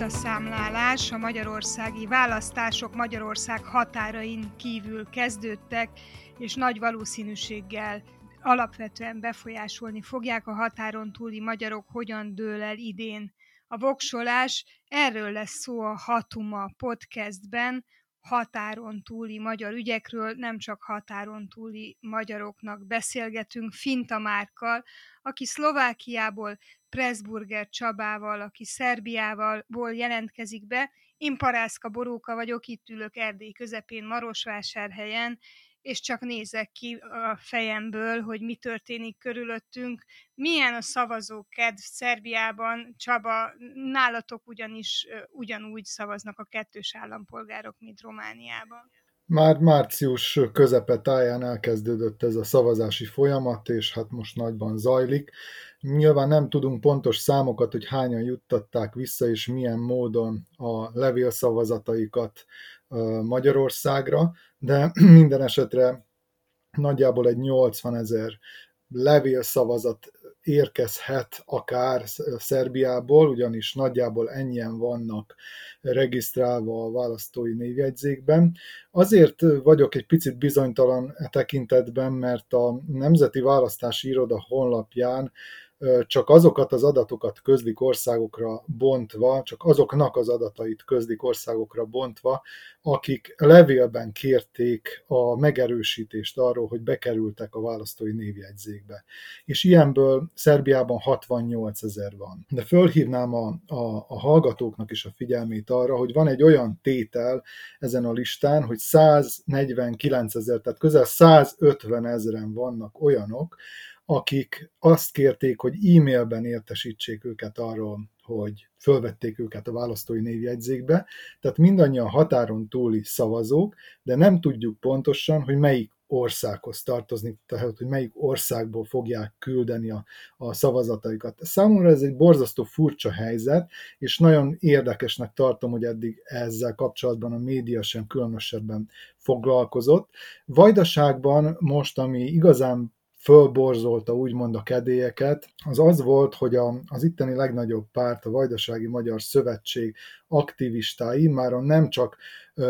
visszaszámlálás, a magyarországi választások Magyarország határain kívül kezdődtek, és nagy valószínűséggel alapvetően befolyásolni fogják a határon túli magyarok, hogyan dől el idén a voksolás. Erről lesz szó a Hatuma podcastben, határon túli magyar ügyekről, nem csak határon túli magyaroknak beszélgetünk, Finta Márkkal, aki Szlovákiából, Pressburger Csabával, aki Szerbiával jelentkezik be. Én Parászka Boróka vagyok, itt ülök Erdély közepén, Marosvásárhelyen, és csak nézek ki a fejemből, hogy mi történik körülöttünk. Milyen a szavazókedv Szerbiában, Csaba, nálatok ugyanis ugyanúgy szavaznak a kettős állampolgárok, mint Romániában. Már március közepe táján elkezdődött ez a szavazási folyamat, és hát most nagyban zajlik. Nyilván nem tudunk pontos számokat, hogy hányan juttatták vissza, és milyen módon a levélszavazataikat Magyarországra, de minden esetre nagyjából egy 80 ezer levélszavazat érkezhet akár Szerbiából, ugyanis nagyjából ennyien vannak regisztrálva a választói névjegyzékben. Azért vagyok egy picit bizonytalan e tekintetben, mert a Nemzeti Választási Iroda honlapján csak azokat az adatokat közlik országokra bontva, csak azoknak az adatait közlik országokra bontva, akik levélben kérték a megerősítést arról, hogy bekerültek a választói névjegyzékbe. És ilyenből Szerbiában 68 ezer van. De fölhívnám a, a, a hallgatóknak is a figyelmét arra, hogy van egy olyan tétel ezen a listán, hogy 149 ezer, tehát közel 150 ezeren vannak olyanok, akik azt kérték, hogy e-mailben értesítsék őket arról, hogy fölvették őket a választói névjegyzékbe, tehát mindannyian határon túli szavazók, de nem tudjuk pontosan, hogy melyik országhoz tartozni, tehát hogy melyik országból fogják küldeni a, a szavazataikat. Számomra ez egy borzasztó furcsa helyzet, és nagyon érdekesnek tartom, hogy eddig ezzel kapcsolatban a média sem különösebben foglalkozott. Vajdaságban most, ami igazán fölborzolta úgymond a kedélyeket, az az volt, hogy a, az itteni legnagyobb párt, a Vajdasági Magyar Szövetség aktivistái már nem csak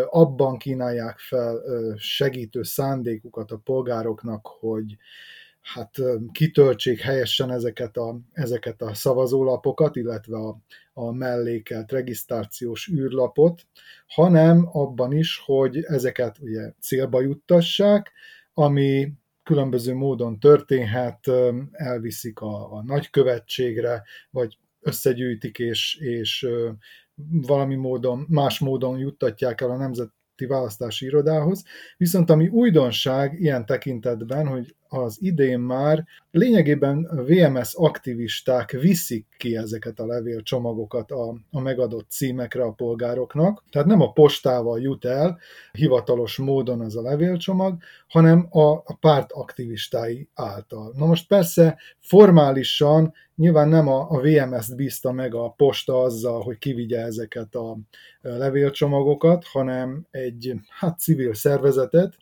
abban kínálják fel segítő szándékukat a polgároknak, hogy hát kitöltsék helyesen ezeket a, ezeket a szavazólapokat, illetve a, a mellékelt regisztrációs űrlapot, hanem abban is, hogy ezeket ugye célba juttassák, ami különböző módon történhet, elviszik a, a nagykövetségre, vagy összegyűjtik és, és valami módon, más módon juttatják el a Nemzeti Választási Irodához. Viszont ami újdonság ilyen tekintetben, hogy az idén már lényegében VMS aktivisták viszik ki ezeket a levélcsomagokat a, a megadott címekre a polgároknak. Tehát nem a postával jut el hivatalos módon az a levélcsomag, hanem a, a párt aktivistái által. Na most persze formálisan nyilván nem a, a VMS-t bízta meg a posta azzal, hogy kivigye ezeket a levélcsomagokat, hanem egy hát civil szervezetet,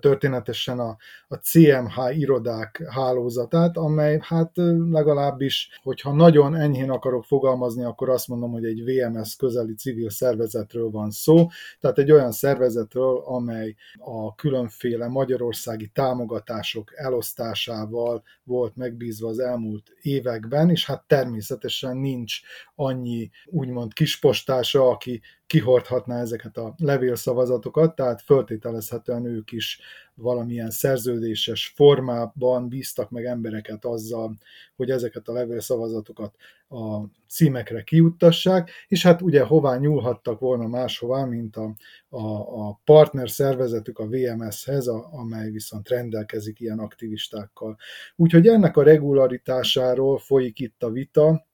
történetesen a, a CMH irodák hálózatát, amely hát legalábbis, hogyha nagyon enyhén akarok fogalmazni, akkor azt mondom, hogy egy VMS közeli civil szervezetről van szó, tehát egy olyan szervezetről, amely a különféle magyarországi támogatások elosztásával volt megbízva az elmúlt években, és hát természetesen nincs annyi úgymond kispostása, aki kihordhatná ezeket a levélszavazatokat, tehát föltételezhetően ők is valamilyen szerződéses formában bíztak meg embereket azzal, hogy ezeket a levélszavazatokat a címekre kiuttassák, és hát ugye hová nyúlhattak volna máshová, mint a, a, a partner szervezetük a VMS-hez, a, amely viszont rendelkezik ilyen aktivistákkal. Úgyhogy ennek a regularitásáról folyik itt a vita,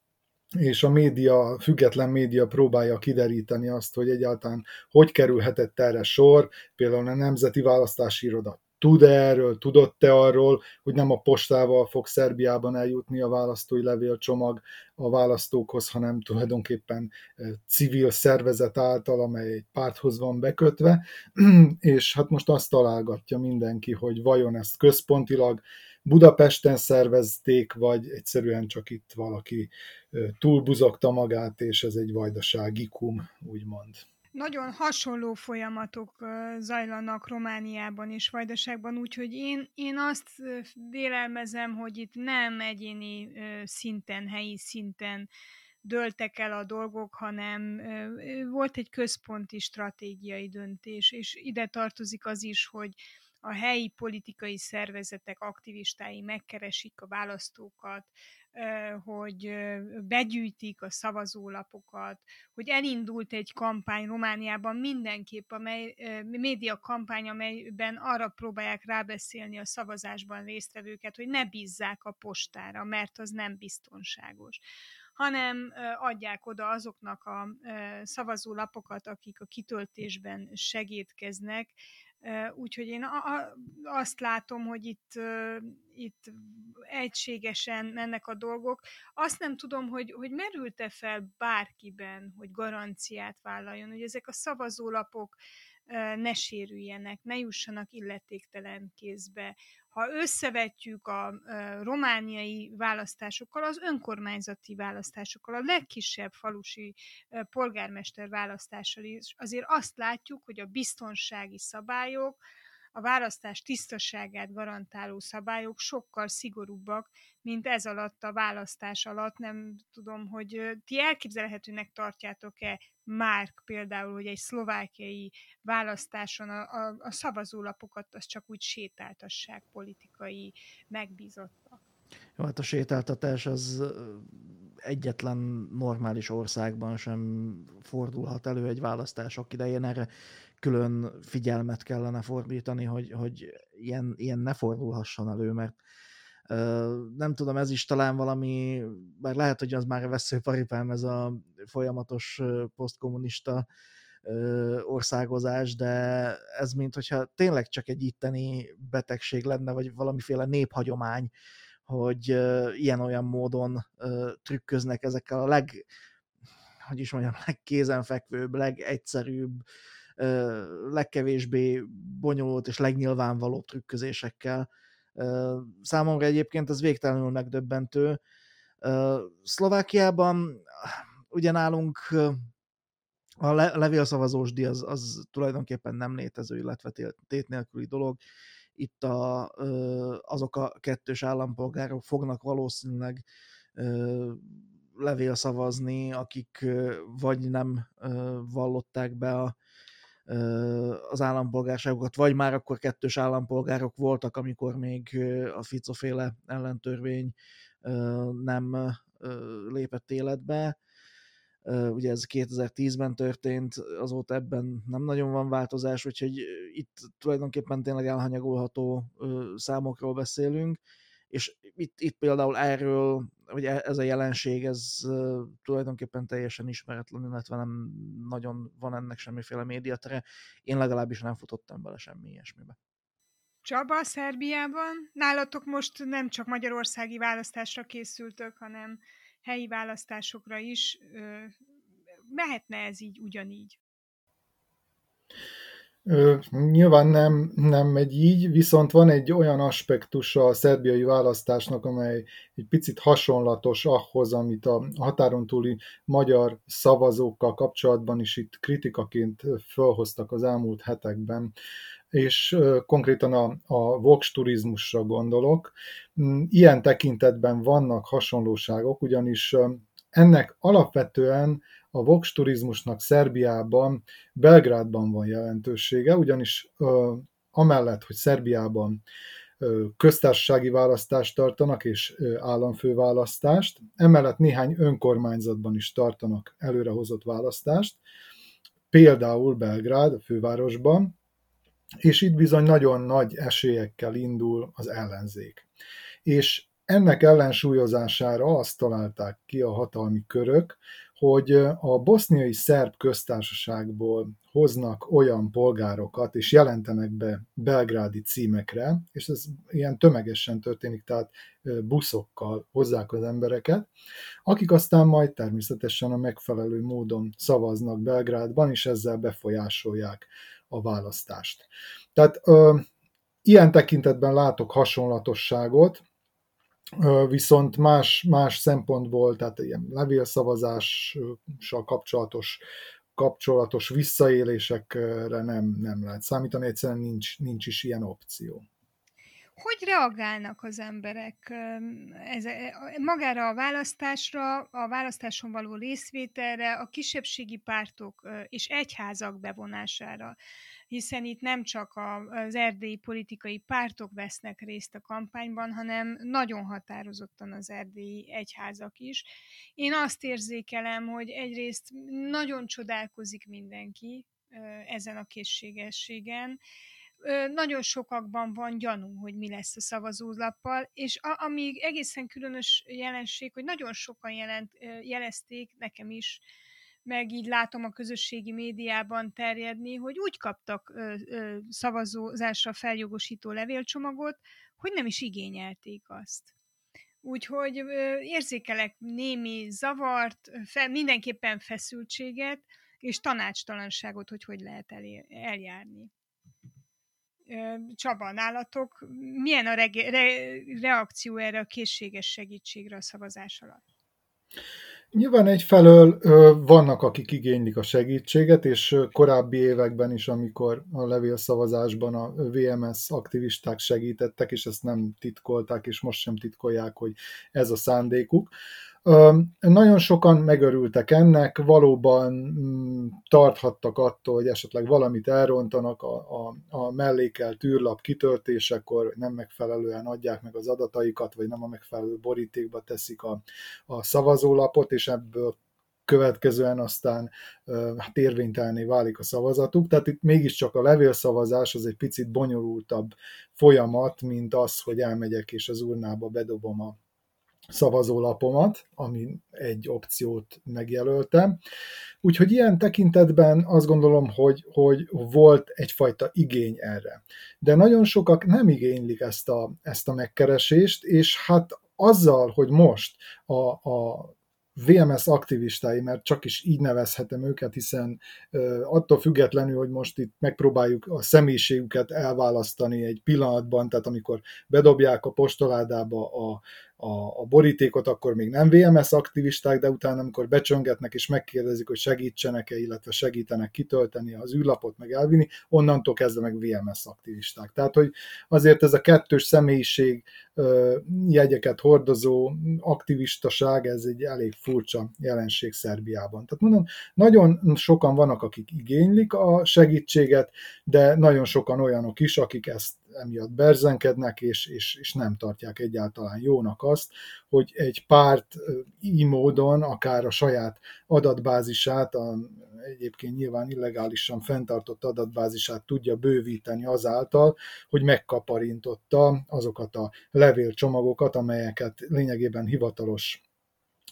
és a média, független média próbálja kideríteni azt, hogy egyáltalán hogy kerülhetett erre sor, például a Nemzeti Választási Iroda tud -e erről, tudott-e arról, hogy nem a postával fog Szerbiában eljutni a választói levélcsomag a választókhoz, hanem tulajdonképpen civil szervezet által, amely egy párthoz van bekötve, és hát most azt találgatja mindenki, hogy vajon ezt központilag Budapesten szervezték, vagy egyszerűen csak itt valaki túlbuzogta magát, és ez egy vajdaságikum, úgymond. Nagyon hasonló folyamatok zajlanak Romániában és Vajdaságban, úgyhogy én, én azt vélelmezem, hogy itt nem egyéni szinten, helyi szinten dőltek el a dolgok, hanem volt egy központi stratégiai döntés, és ide tartozik az is, hogy a helyi politikai szervezetek aktivistái megkeresik a választókat, hogy begyűjtik a szavazólapokat, hogy elindult egy kampány Romániában mindenképp, amely média kampány, amelyben arra próbálják rábeszélni a szavazásban résztvevőket, hogy ne bízzák a postára, mert az nem biztonságos hanem adják oda azoknak a szavazólapokat, akik a kitöltésben segítkeznek, Úgyhogy én azt látom, hogy itt, itt egységesen mennek a dolgok. Azt nem tudom, hogy, hogy merült-e fel bárkiben, hogy garanciát vállaljon, hogy ezek a szavazólapok ne sérüljenek, ne jussanak illetéktelen kézbe, ha összevetjük a romániai választásokkal, az önkormányzati választásokkal, a legkisebb falusi polgármester választással is, azért azt látjuk, hogy a biztonsági szabályok, a választás tisztaságát garantáló szabályok sokkal szigorúbbak, mint ez alatt a választás alatt. Nem tudom, hogy ti elképzelhetőnek tartjátok-e már például, hogy egy szlovákiai választáson a, a, a szavazólapokat az csak úgy sétáltassák politikai megbízottak. Jó, hát a sétáltatás az egyetlen normális országban sem fordulhat elő egy választások idején. Erre külön figyelmet kellene fordítani, hogy, hogy ilyen, ilyen ne fordulhasson elő, mert nem tudom, ez is talán valami, bár lehet, hogy az már a veszőparipám, ez a folyamatos posztkommunista országozás, de ez mint hogyha tényleg csak egy itteni betegség lenne, vagy valamiféle néphagyomány, hogy ilyen-olyan módon trükköznek ezekkel a leg, hogy is mondjam, legkézenfekvőbb, legegyszerűbb, legkevésbé bonyolult és legnyilvánvalóbb trükközésekkel. Számomra egyébként ez végtelenül megdöbbentő. Szlovákiában ugye nálunk a levélszavazós díj az, az tulajdonképpen nem létező, illetve tét nélküli dolog. Itt a, azok a kettős állampolgárok fognak valószínűleg levélszavazni, akik vagy nem vallották be a az állampolgárságokat, vagy már akkor kettős állampolgárok voltak, amikor még a Ficoféle ellentörvény nem lépett életbe. Ugye ez 2010-ben történt, azóta ebben nem nagyon van változás, úgyhogy itt tulajdonképpen tényleg elhanyagolható számokról beszélünk, és itt, itt például erről hogy e, ez a jelenség, ez tulajdonképpen teljesen ismeretlen, illetve nem nagyon van ennek semmiféle médiatere. Én legalábbis nem futottam bele semmi ilyesmibe. Csaba, Szerbiában? Nálatok most nem csak magyarországi választásra készültök, hanem helyi választásokra is. Mehetne ez így ugyanígy? Nyilván nem, nem megy így, viszont van egy olyan aspektus a szerbiai választásnak, amely egy picit hasonlatos ahhoz, amit a határon túli magyar szavazókkal kapcsolatban is itt kritikaként felhoztak az elmúlt hetekben és konkrétan a, a Vox turizmusra gondolok. Ilyen tekintetben vannak hasonlóságok, ugyanis ennek alapvetően a Vox turizmusnak Szerbiában, Belgrádban van jelentősége, ugyanis ö, amellett, hogy Szerbiában ö, köztársasági választást tartanak és ö, államfőválasztást, emellett néhány önkormányzatban is tartanak előrehozott választást, például Belgrád, a fővárosban, és itt bizony nagyon nagy esélyekkel indul az ellenzék. És ennek ellensúlyozására azt találták ki a hatalmi körök, hogy a boszniai szerb köztársaságból hoznak olyan polgárokat, és jelentenek be belgrádi címekre, és ez ilyen tömegesen történik, tehát buszokkal hozzák az embereket, akik aztán majd természetesen a megfelelő módon szavaznak Belgrádban, és ezzel befolyásolják a választást. Tehát Ilyen tekintetben látok hasonlatosságot, viszont más, más szempontból, tehát ilyen levélszavazással kapcsolatos kapcsolatos visszaélésekre nem, nem lehet számítani, egyszerűen nincs, nincs is ilyen opció. Hogy reagálnak az emberek ez, magára a választásra, a választáson való részvételre, a kisebbségi pártok és egyházak bevonására? Hiszen itt nem csak az erdélyi politikai pártok vesznek részt a kampányban, hanem nagyon határozottan az erdélyi egyházak is. Én azt érzékelem, hogy egyrészt nagyon csodálkozik mindenki ezen a készségességen, nagyon sokakban van gyanú, hogy mi lesz a szavazólappal, és a, ami egészen különös jelenség, hogy nagyon sokan jelent, jelezték nekem is, meg így látom a közösségi médiában terjedni, hogy úgy kaptak ö, ö, szavazózásra feljogosító levélcsomagot, hogy nem is igényelték azt. Úgyhogy ö, érzékelek némi zavart, fe, mindenképpen feszültséget, és tanácstalanságot, hogy hogy lehet eljárni. Csaba, nálatok milyen a rege, re, reakció erre a készséges segítségre a szavazás alatt? Nyilván egyfelől vannak, akik igénylik a segítséget, és korábbi években is, amikor a levélszavazásban a VMS aktivisták segítettek, és ezt nem titkolták, és most sem titkolják, hogy ez a szándékuk. Nagyon sokan megörültek ennek, valóban mm, tarthattak attól, hogy esetleg valamit elrontanak a, a, a mellékelt űrlap kitöltésekor, nem megfelelően adják meg az adataikat, vagy nem a megfelelő borítékba teszik a, a szavazólapot, és ebből következően aztán hát érvénytelné válik a szavazatuk. Tehát itt mégiscsak a levélszavazás az egy picit bonyolultabb folyamat, mint az, hogy elmegyek és az urnába bedobom a szavazólapomat, ami egy opciót megjelöltem. Úgyhogy ilyen tekintetben azt gondolom, hogy, hogy volt egyfajta igény erre. De nagyon sokak nem igénylik ezt a, ezt a megkeresést, és hát azzal, hogy most a, a VMS aktivistái, mert csak is így nevezhetem őket, hiszen attól függetlenül, hogy most itt megpróbáljuk a személyiségüket elválasztani egy pillanatban, tehát amikor bedobják a postoládába a, a, a borítékot, akkor még nem VMS aktivisták, de utána, amikor becsöngetnek és megkérdezik, hogy segítsenek-e, illetve segítenek kitölteni az űrlapot, meg elvinni, onnantól kezdve meg VMS aktivisták. Tehát, hogy azért ez a kettős személyiség jegyeket hordozó aktivistaság, ez egy elég furcsa jelenség Szerbiában. Tehát mondom, nagyon sokan vannak, akik igénylik a segítséget, de nagyon sokan olyanok is, akik ezt emiatt berzenkednek, és, és, és nem tartják egyáltalán jónak azt, hogy egy párt így módon, akár a saját adatbázisát, a, egyébként nyilván illegálisan fenntartott adatbázisát tudja bővíteni azáltal, hogy megkaparintotta azokat a levélcsomagokat, amelyeket lényegében hivatalos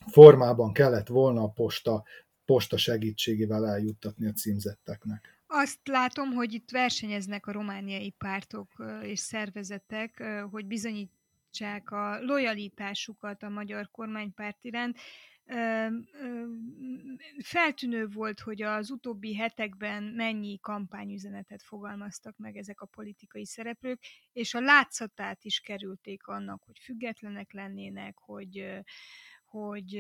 formában kellett volna a posta, posta segítségével eljuttatni a címzetteknek. Azt látom, hogy itt versenyeznek a romániai pártok és szervezetek, hogy bizonyítsák a lojalitásukat a magyar kormánypárt iránt. Feltűnő volt, hogy az utóbbi hetekben mennyi kampányüzenetet fogalmaztak meg ezek a politikai szereplők, és a látszatát is kerülték annak, hogy függetlenek lennének, hogy hogy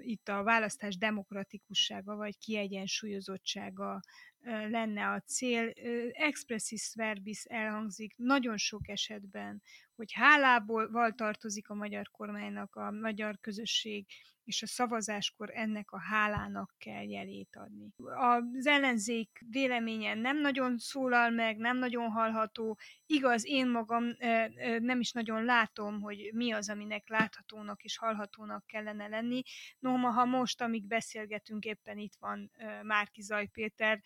itt a választás demokratikussága vagy kiegyensúlyozottsága lenne a cél. Expressis verbis elhangzik nagyon sok esetben, hogy hálából tartozik a magyar kormánynak a magyar közösség, és a szavazáskor ennek a hálának kell jelét adni. Az ellenzék véleménye nem nagyon szólal meg, nem nagyon hallható. Igaz, én magam nem is nagyon látom, hogy mi az, aminek láthatónak és hallhatónak kellene lenni. No, ha most, amíg beszélgetünk, éppen itt van Márki Zaj Péter,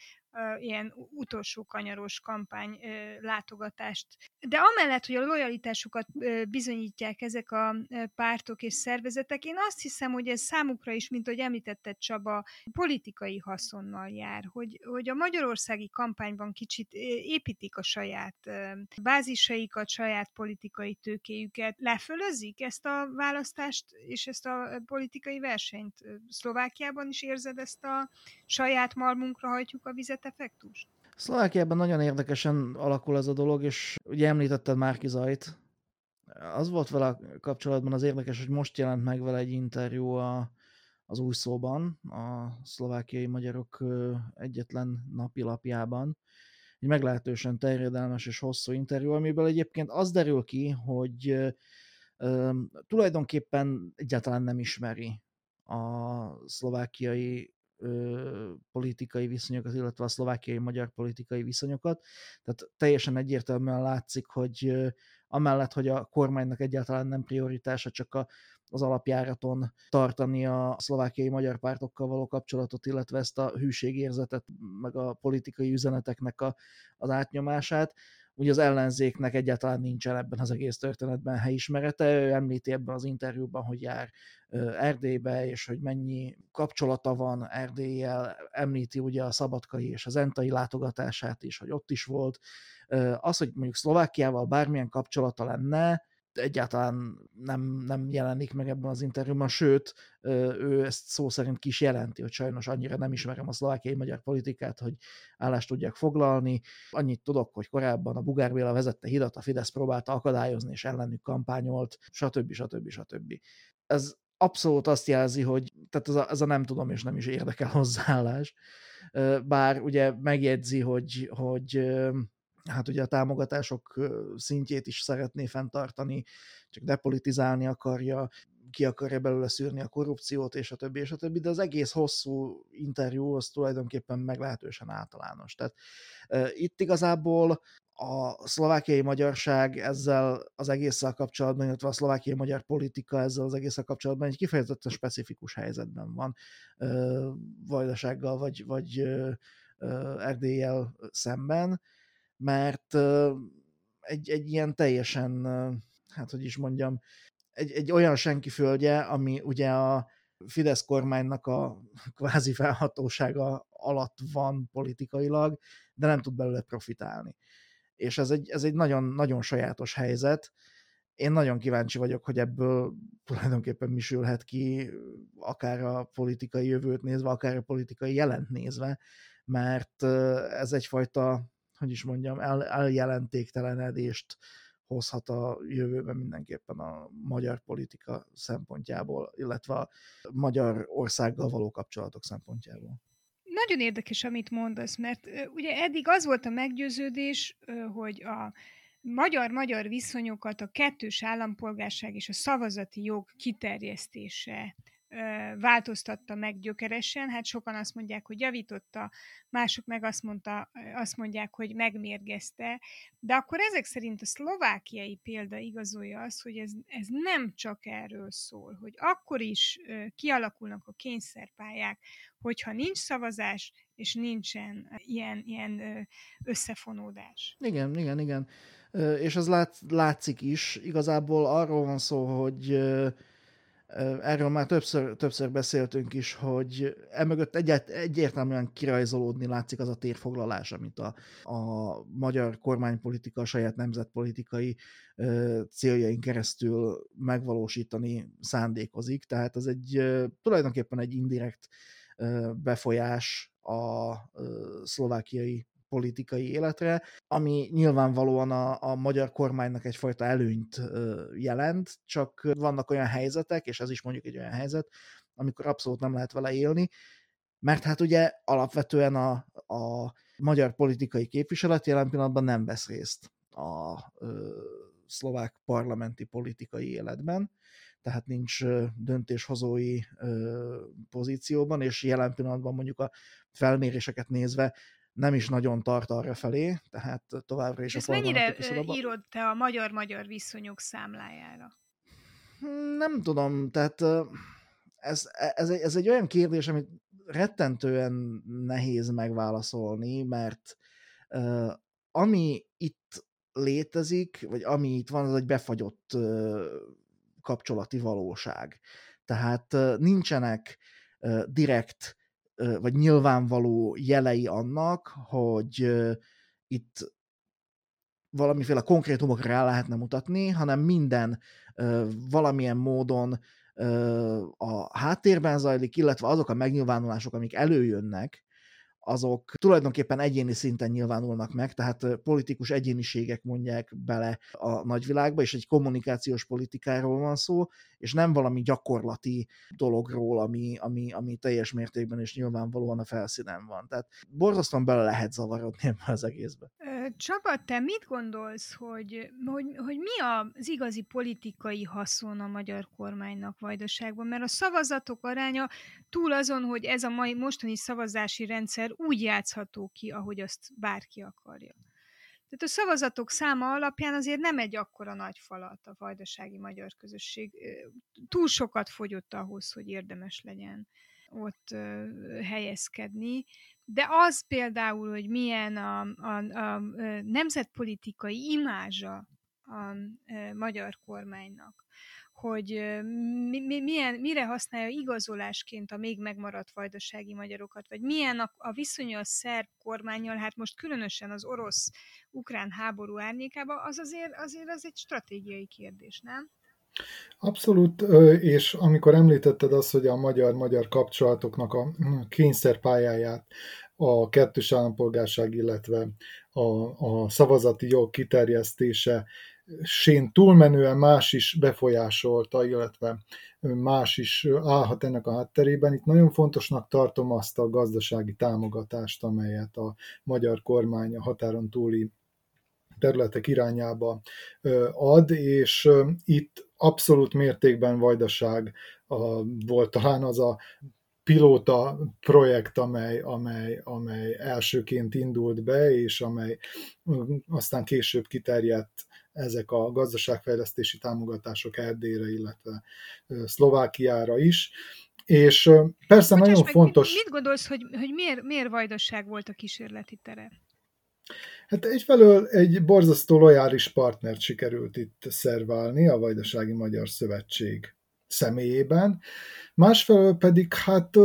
ilyen utolsó kanyaros kampány látogatást. De amellett, hogy a lojalitásukat bizonyítják ezek a pártok és szervezetek, én azt hiszem, hogy ez számukra is, mint ahogy említetted Csaba, politikai haszonnal jár, hogy, hogy a magyarországi kampányban kicsit építik a saját bázisaikat, saját politikai tőkéjüket, lefölözik ezt a választást és ezt a politikai versenyt. Szlovákiában is érzed ezt a saját malmunkra hajtjuk a vizet effektust? Szlovákiában nagyon érdekesen alakul ez a dolog, és ugye említetted Márki Zajt. Az volt vele kapcsolatban az érdekes, hogy most jelent meg vele egy interjú a, az új szóban, a szlovákiai magyarok egyetlen napilapjában. Egy meglehetősen terjedelmes és hosszú interjú, amiből egyébként az derül ki, hogy tulajdonképpen egyáltalán nem ismeri a szlovákiai politikai viszonyokat, illetve a szlovákiai magyar politikai viszonyokat. Tehát teljesen egyértelműen látszik, hogy amellett, hogy a kormánynak egyáltalán nem prioritása csak a, az alapjáraton tartani a szlovákiai magyar pártokkal való kapcsolatot, illetve ezt a hűségérzetet, meg a politikai üzeneteknek a, az átnyomását, ugye az ellenzéknek egyáltalán nincsen ebben az egész történetben helyismerete. Ő említi ebben az interjúban, hogy jár Erdélybe, és hogy mennyi kapcsolata van Erdélyel, említi ugye a szabadkai és az entai látogatását is, hogy ott is volt. Az, hogy mondjuk Szlovákiával bármilyen kapcsolata lenne, egyáltalán nem, nem jelenik meg ebben az interjúban, sőt, ő ezt szó szerint ki is jelenti, hogy sajnos annyira nem ismerem a szlovákiai magyar politikát, hogy állást tudják foglalni. Annyit tudok, hogy korábban a Bugár Béla vezette hidat, a Fidesz próbálta akadályozni, és ellenük kampányolt, stb. stb. stb. Ez abszolút azt jelzi, hogy tehát ez a, ez a nem tudom, és nem is érdekel hozzáállás. Bár ugye megjegyzi, hogy, hogy hát ugye a támogatások szintjét is szeretné fenntartani, csak depolitizálni akarja, ki akarja belőle szűrni a korrupciót, és a többi, és a többi, de az egész hosszú interjú az tulajdonképpen meglehetősen általános. Tehát uh, itt igazából a szlovákiai magyarság ezzel az egésszel kapcsolatban, illetve a szlovákiai magyar politika ezzel az egésszel kapcsolatban egy kifejezetten specifikus helyzetben van, uh, vajdasággal vagy, vagy uh, Erdélyel szemben, mert egy, egy ilyen teljesen, hát hogy is mondjam, egy, egy olyan senki földje, ami ugye a Fidesz kormánynak a kvázi felhatósága alatt van politikailag, de nem tud belőle profitálni. És ez egy, ez egy nagyon, nagyon sajátos helyzet. Én nagyon kíváncsi vagyok, hogy ebből tulajdonképpen mi sülhet ki, akár a politikai jövőt nézve, akár a politikai jelent nézve, mert ez egyfajta hogy is mondjam, el, eljelentéktelenedést hozhat a jövőben mindenképpen a magyar politika szempontjából, illetve a magyar országgal való kapcsolatok szempontjából. Nagyon érdekes, amit mondasz, mert ugye eddig az volt a meggyőződés, hogy a magyar-magyar viszonyokat a kettős állampolgárság és a szavazati jog kiterjesztése változtatta meg gyökeresen. Hát sokan azt mondják, hogy javította, mások meg azt, mondta, azt mondják, hogy megmérgezte. De akkor ezek szerint a szlovákiai példa igazolja azt, hogy ez, ez nem csak erről szól, hogy akkor is kialakulnak a kényszerpályák, hogyha nincs szavazás, és nincsen ilyen, ilyen összefonódás. Igen, igen, igen. És ez lát, látszik is. Igazából arról van szó, hogy Erről már többször, többször beszéltünk is, hogy emögött egyet, egyértelműen kirajzolódni látszik az a térfoglalás, amit a, a magyar kormánypolitika a saját nemzetpolitikai ö, céljain keresztül megvalósítani szándékozik. Tehát ez egy ö, tulajdonképpen egy indirekt ö, befolyás a szlovákiai politikai életre, ami nyilvánvalóan a, a magyar kormánynak egyfajta előnyt jelent, csak vannak olyan helyzetek, és ez is mondjuk egy olyan helyzet, amikor abszolút nem lehet vele élni, mert hát ugye alapvetően a, a magyar politikai képviselet jelen pillanatban nem vesz részt a ö, szlovák parlamenti politikai életben, tehát nincs döntéshozói ö, pozícióban, és jelen pillanatban mondjuk a felméréseket nézve nem is nagyon tart arra felé, tehát továbbra is És a mennyire írod te a magyar-magyar viszonyok számlájára? Nem tudom, tehát ez, ez, egy, ez egy olyan kérdés, amit rettentően nehéz megválaszolni, mert uh, ami itt létezik, vagy ami itt van, az egy befagyott uh, kapcsolati valóság. Tehát uh, nincsenek direkt vagy nyilvánvaló jelei annak, hogy itt valamiféle konkrétumokra rá lehetne mutatni, hanem minden valamilyen módon a háttérben zajlik, illetve azok a megnyilvánulások, amik előjönnek, azok tulajdonképpen egyéni szinten nyilvánulnak meg, tehát politikus egyéniségek mondják bele a nagyvilágba, és egy kommunikációs politikáról van szó, és nem valami gyakorlati dologról, ami, ami, ami teljes mértékben és nyilvánvalóan a felszínen van. Tehát borzasztóan bele lehet zavarodni ebbe az egészbe. Csaba, te mit gondolsz, hogy, hogy, hogy mi az igazi politikai haszon a magyar kormánynak Vajdaságban? Mert a szavazatok aránya túl azon, hogy ez a mai mostani szavazási rendszer úgy játszható ki, ahogy azt bárki akarja. Tehát a szavazatok száma alapján azért nem egy akkora nagy falat a vajdasági magyar közösség. Túl sokat fogyott ahhoz, hogy érdemes legyen ott helyezkedni. De az például, hogy milyen a, a, a nemzetpolitikai imázsa a magyar kormánynak, hogy mi, mi, milyen, mire használja igazolásként a még megmaradt vajdasági magyarokat, vagy milyen a, a viszonya a szerb kormányjal, hát most különösen az orosz-ukrán háború árnyékában, az azért, azért az egy stratégiai kérdés, nem? Abszolút, és amikor említetted azt, hogy a magyar-magyar kapcsolatoknak a hm, kényszerpályáját a kettős állampolgárság, illetve a, a szavazati jog kiterjesztése sén túlmenően más is befolyásolta, illetve más is állhat ennek a hátterében. Itt nagyon fontosnak tartom azt a gazdasági támogatást, amelyet a magyar kormány a határon túli területek irányába ad, és itt abszolút mértékben vajdaság volt talán az a pilóta projekt, amely, amely, amely elsőként indult be, és amely aztán később kiterjedt ezek a gazdaságfejlesztési támogatások Erdélyre, illetve Szlovákiára is. És persze Bocsáss nagyon fontos... Mit gondolsz, hogy, hogy miért, miért vajdaság volt a kísérleti tere? Hát egyfelől egy borzasztó lojális partnert sikerült itt szerválni, a Vajdasági Magyar Szövetség személyében. Másfelől pedig hát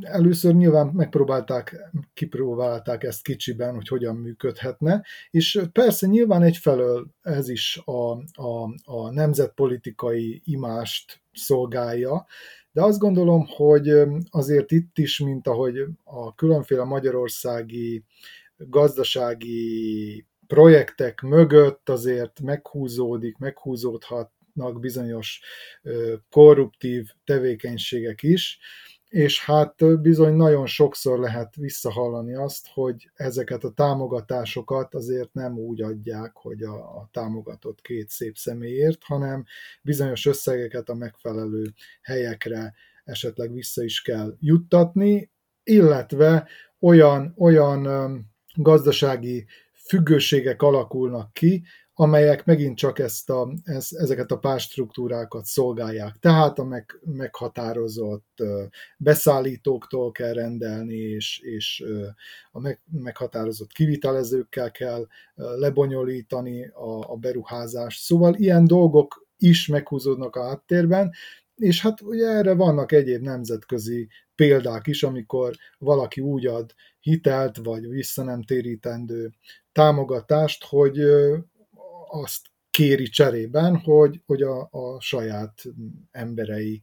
először nyilván megpróbálták, kipróbálták ezt kicsiben, hogy hogyan működhetne, és persze nyilván egyfelől ez is a, a, a nemzetpolitikai imást szolgálja, de azt gondolom, hogy azért itt is, mint ahogy a különféle magyarországi gazdasági projektek mögött azért meghúzódik, meghúzódhatnak bizonyos korruptív tevékenységek is, és hát bizony nagyon sokszor lehet visszahallani azt, hogy ezeket a támogatásokat azért nem úgy adják, hogy a, a támogatott két szép személyért, hanem bizonyos összegeket a megfelelő helyekre esetleg vissza is kell juttatni, illetve olyan, olyan gazdasági függőségek alakulnak ki, amelyek megint csak ezt a, ez, ezeket a párstruktúrákat szolgálják. Tehát a meg, meghatározott beszállítóktól kell rendelni, és, és a meg, meghatározott kivitelezőkkel kell lebonyolítani a, a beruházást. Szóval ilyen dolgok is meghúzódnak a háttérben, és hát ugye erre vannak egyéb nemzetközi példák is, amikor valaki úgy ad hitelt, vagy vissza nem térítendő támogatást, hogy azt kéri cserében, hogy, hogy a, a saját emberei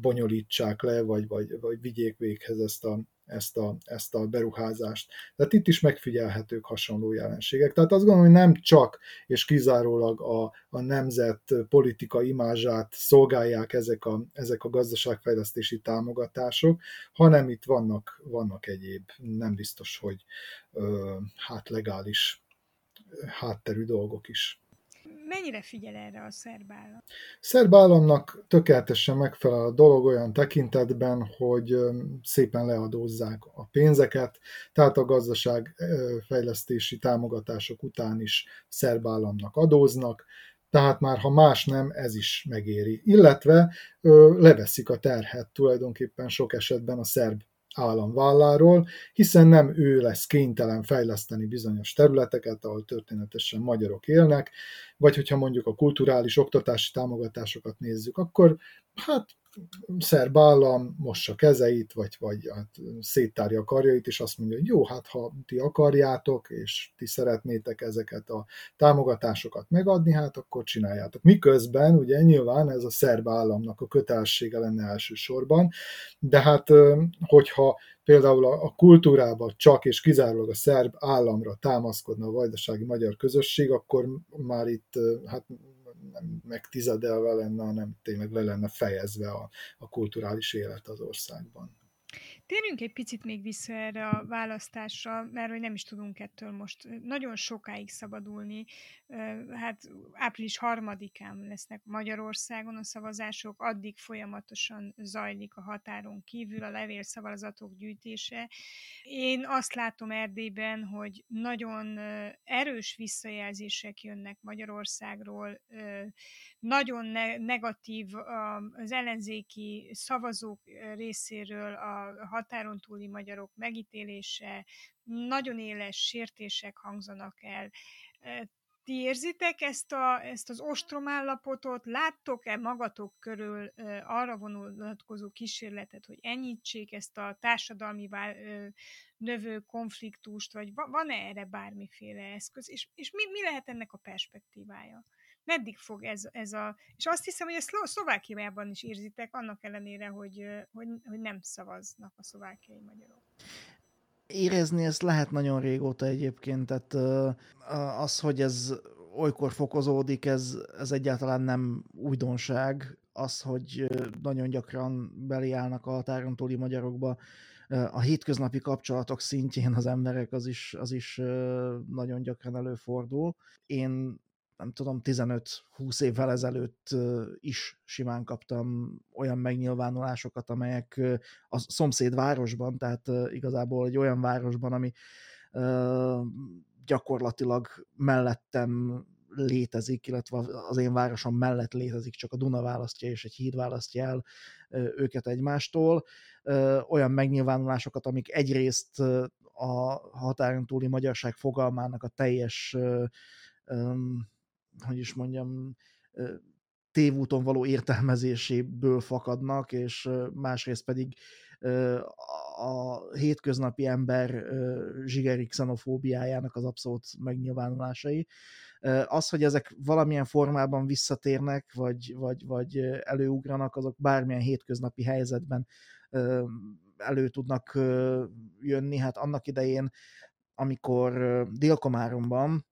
bonyolítsák le, vagy, vagy, vagy vigyék véghez ezt a, ezt a, ezt a beruházást. Tehát itt is megfigyelhetők hasonló jelenségek. Tehát azt gondolom, hogy nem csak és kizárólag a, a nemzet politika imázsát szolgálják ezek a, ezek a gazdaságfejlesztési támogatások, hanem itt vannak, vannak egyéb, nem biztos, hogy ö, hát legális hátterű dolgok is mennyire figyel erre a szerb állam? Szerb államnak tökéletesen megfelel a dolog olyan tekintetben, hogy szépen leadózzák a pénzeket, tehát a gazdaságfejlesztési támogatások után is szerb államnak adóznak, tehát már ha más nem, ez is megéri. Illetve ö, leveszik a terhet tulajdonképpen sok esetben a szerb állam válláról, hiszen nem ő lesz kénytelen fejleszteni bizonyos területeket, ahol történetesen magyarok élnek, vagy hogyha mondjuk a kulturális oktatási támogatásokat nézzük, akkor hát szerb állam mossa kezeit, vagy, vagy hát széttárja a karjait, és azt mondja, hogy jó, hát ha ti akarjátok, és ti szeretnétek ezeket a támogatásokat megadni, hát akkor csináljátok. Miközben ugye nyilván ez a szerb államnak a kötelessége lenne elsősorban, de hát hogyha például a kultúrában csak és kizárólag a szerb államra támaszkodna a vajdasági magyar közösség, akkor már itt hát nem megtizedelve lenne, hanem tényleg le lenne fejezve a, a kulturális élet az országban. Térjünk egy picit még vissza erre a választásra, mert hogy nem is tudunk ettől most nagyon sokáig szabadulni. Hát április harmadikán lesznek Magyarországon a szavazások, addig folyamatosan zajlik a határon kívül a levélszavazatok gyűjtése. Én azt látom Erdélyben, hogy nagyon erős visszajelzések jönnek Magyarországról, nagyon negatív az ellenzéki szavazók részéről a határon túli magyarok megítélése, nagyon éles sértések hangzanak el. Ti érzitek ezt, a, ezt az ostromállapotot? Láttok-e magatok körül arra vonatkozó kísérletet, hogy enyhítsék ezt a társadalmi vál, növő konfliktust, vagy van-e erre bármiféle eszköz? És, és mi, mi lehet ennek a perspektívája? Meddig fog ez, ez a... És azt hiszem, hogy ezt Szlovákiában is érzitek, annak ellenére, hogy, hogy, hogy nem szavaznak a szlovákiai magyarok. Érezni ezt lehet nagyon régóta egyébként, tehát az, hogy ez olykor fokozódik, ez, ez egyáltalán nem újdonság. Az, hogy nagyon gyakran beliállnak a határon túli magyarokba, a hétköznapi kapcsolatok szintjén az emberek, az is, az is nagyon gyakran előfordul. Én nem tudom, 15-20 évvel ezelőtt is simán kaptam olyan megnyilvánulásokat, amelyek a szomszéd városban, tehát igazából egy olyan városban, ami gyakorlatilag mellettem létezik, illetve az én városom mellett létezik, csak a Duna választja és egy híd választja el őket egymástól. Olyan megnyilvánulásokat, amik egyrészt a határon túli magyarság fogalmának a teljes hogy is mondjam, tévúton való értelmezéséből fakadnak, és másrészt pedig a hétköznapi ember zsigeri xenofóbiájának az abszolút megnyilvánulásai. Az, hogy ezek valamilyen formában visszatérnek, vagy, vagy, vagy előugranak, azok bármilyen hétköznapi helyzetben elő tudnak jönni. Hát annak idején, amikor Délkomáromban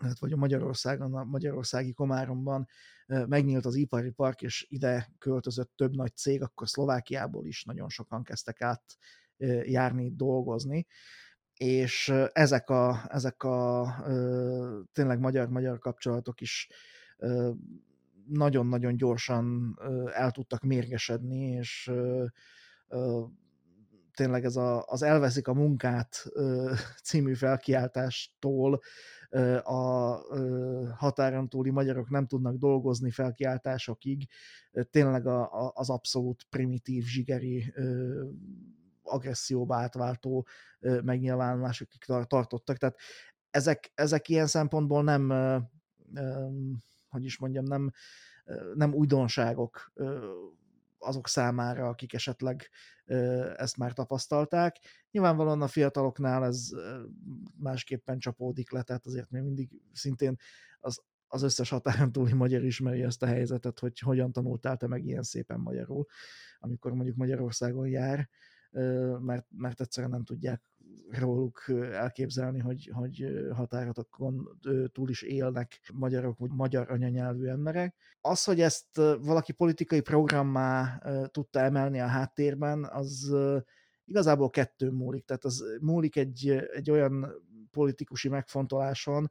hát vagy a Magyarországon, a magyarországi Komáromban megnyílt az ipari park, és ide költözött több nagy cég, akkor Szlovákiából is nagyon sokan kezdtek át járni, dolgozni, és ezek a, ezek a tényleg magyar-magyar kapcsolatok is nagyon-nagyon gyorsan el tudtak mérgesedni, és tényleg ez a, az Elveszik a munkát című felkiáltástól a határon túli magyarok nem tudnak dolgozni felkiáltásokig, tényleg az abszolút primitív, zsigeri agresszióba átváltó megnyilvánulásokig tartottak. Tehát ezek, ezek ilyen szempontból nem, hogy is mondjam, nem, nem újdonságok azok számára, akik esetleg ezt már tapasztalták. Nyilvánvalóan a fiataloknál ez másképpen csapódik le, tehát azért még mindig szintén az, az összes határon túli magyar ismeri ezt a helyzetet, hogy hogyan tanultál te meg ilyen szépen magyarul, amikor mondjuk Magyarországon jár, mert, mert egyszerűen nem tudják róluk elképzelni, hogy, hogy határokon túl is élnek magyarok, vagy magyar anyanyelvű emberek. Az, hogy ezt valaki politikai programmá tudta emelni a háttérben, az igazából kettő múlik. Tehát az múlik egy, egy olyan politikusi megfontoláson,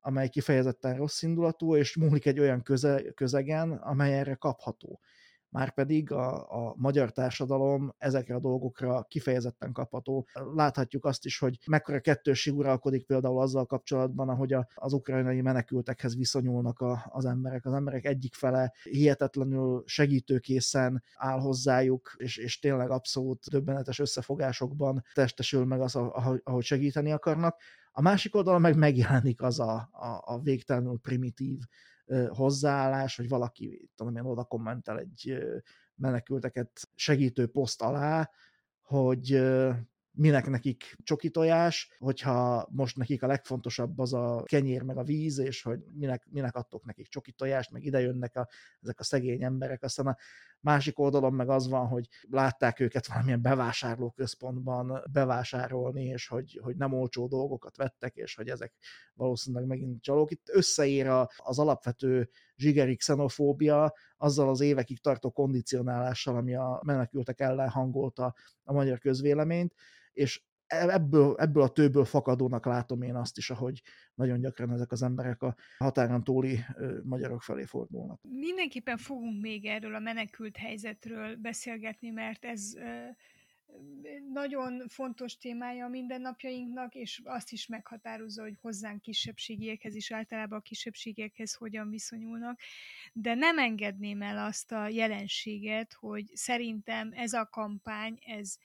amely kifejezetten rossz indulatú, és múlik egy olyan köze, közegen, amely erre kapható. Márpedig a, a magyar társadalom ezekre a dolgokra kifejezetten kapható. Láthatjuk azt is, hogy mekkora kettősség uralkodik például azzal kapcsolatban, ahogy a, az ukrajnai menekültekhez viszonyulnak a, az emberek. Az emberek egyik fele hihetetlenül segítőkészen áll hozzájuk, és, és tényleg abszolút döbbenetes összefogásokban testesül meg az, ahogy segíteni akarnak. A másik oldalon meg megjelenik az a, a, a végtelenül primitív hozzáállás, hogy valaki, tudom én, oda kommentel egy menekülteket segítő poszt alá, hogy minek nekik csoki tojás, hogyha most nekik a legfontosabb az a kenyér meg a víz, és hogy minek, minek adtok nekik csoki tojást, meg ide jönnek a, ezek a szegény emberek, aztán a másik oldalon meg az van, hogy látták őket valamilyen bevásárlóközpontban bevásárolni, és hogy, hogy nem olcsó dolgokat vettek, és hogy ezek valószínűleg megint csalók. Itt összeér az alapvető zsigeri xenofóbia azzal az évekig tartó kondicionálással, ami a menekültek ellen hangolta a magyar közvéleményt, és ebből, ebből a tőből fakadónak látom én azt is, ahogy nagyon gyakran ezek az emberek a határon túli magyarok felé fordulnak. Mindenképpen fogunk még erről a menekült helyzetről beszélgetni, mert ez nagyon fontos témája a mindennapjainknak, és azt is meghatározza, hogy hozzánk kisebbségiekhez is általában a kisebbségekhez hogyan viszonyulnak, de nem engedném el azt a jelenséget, hogy szerintem ez a kampány, ez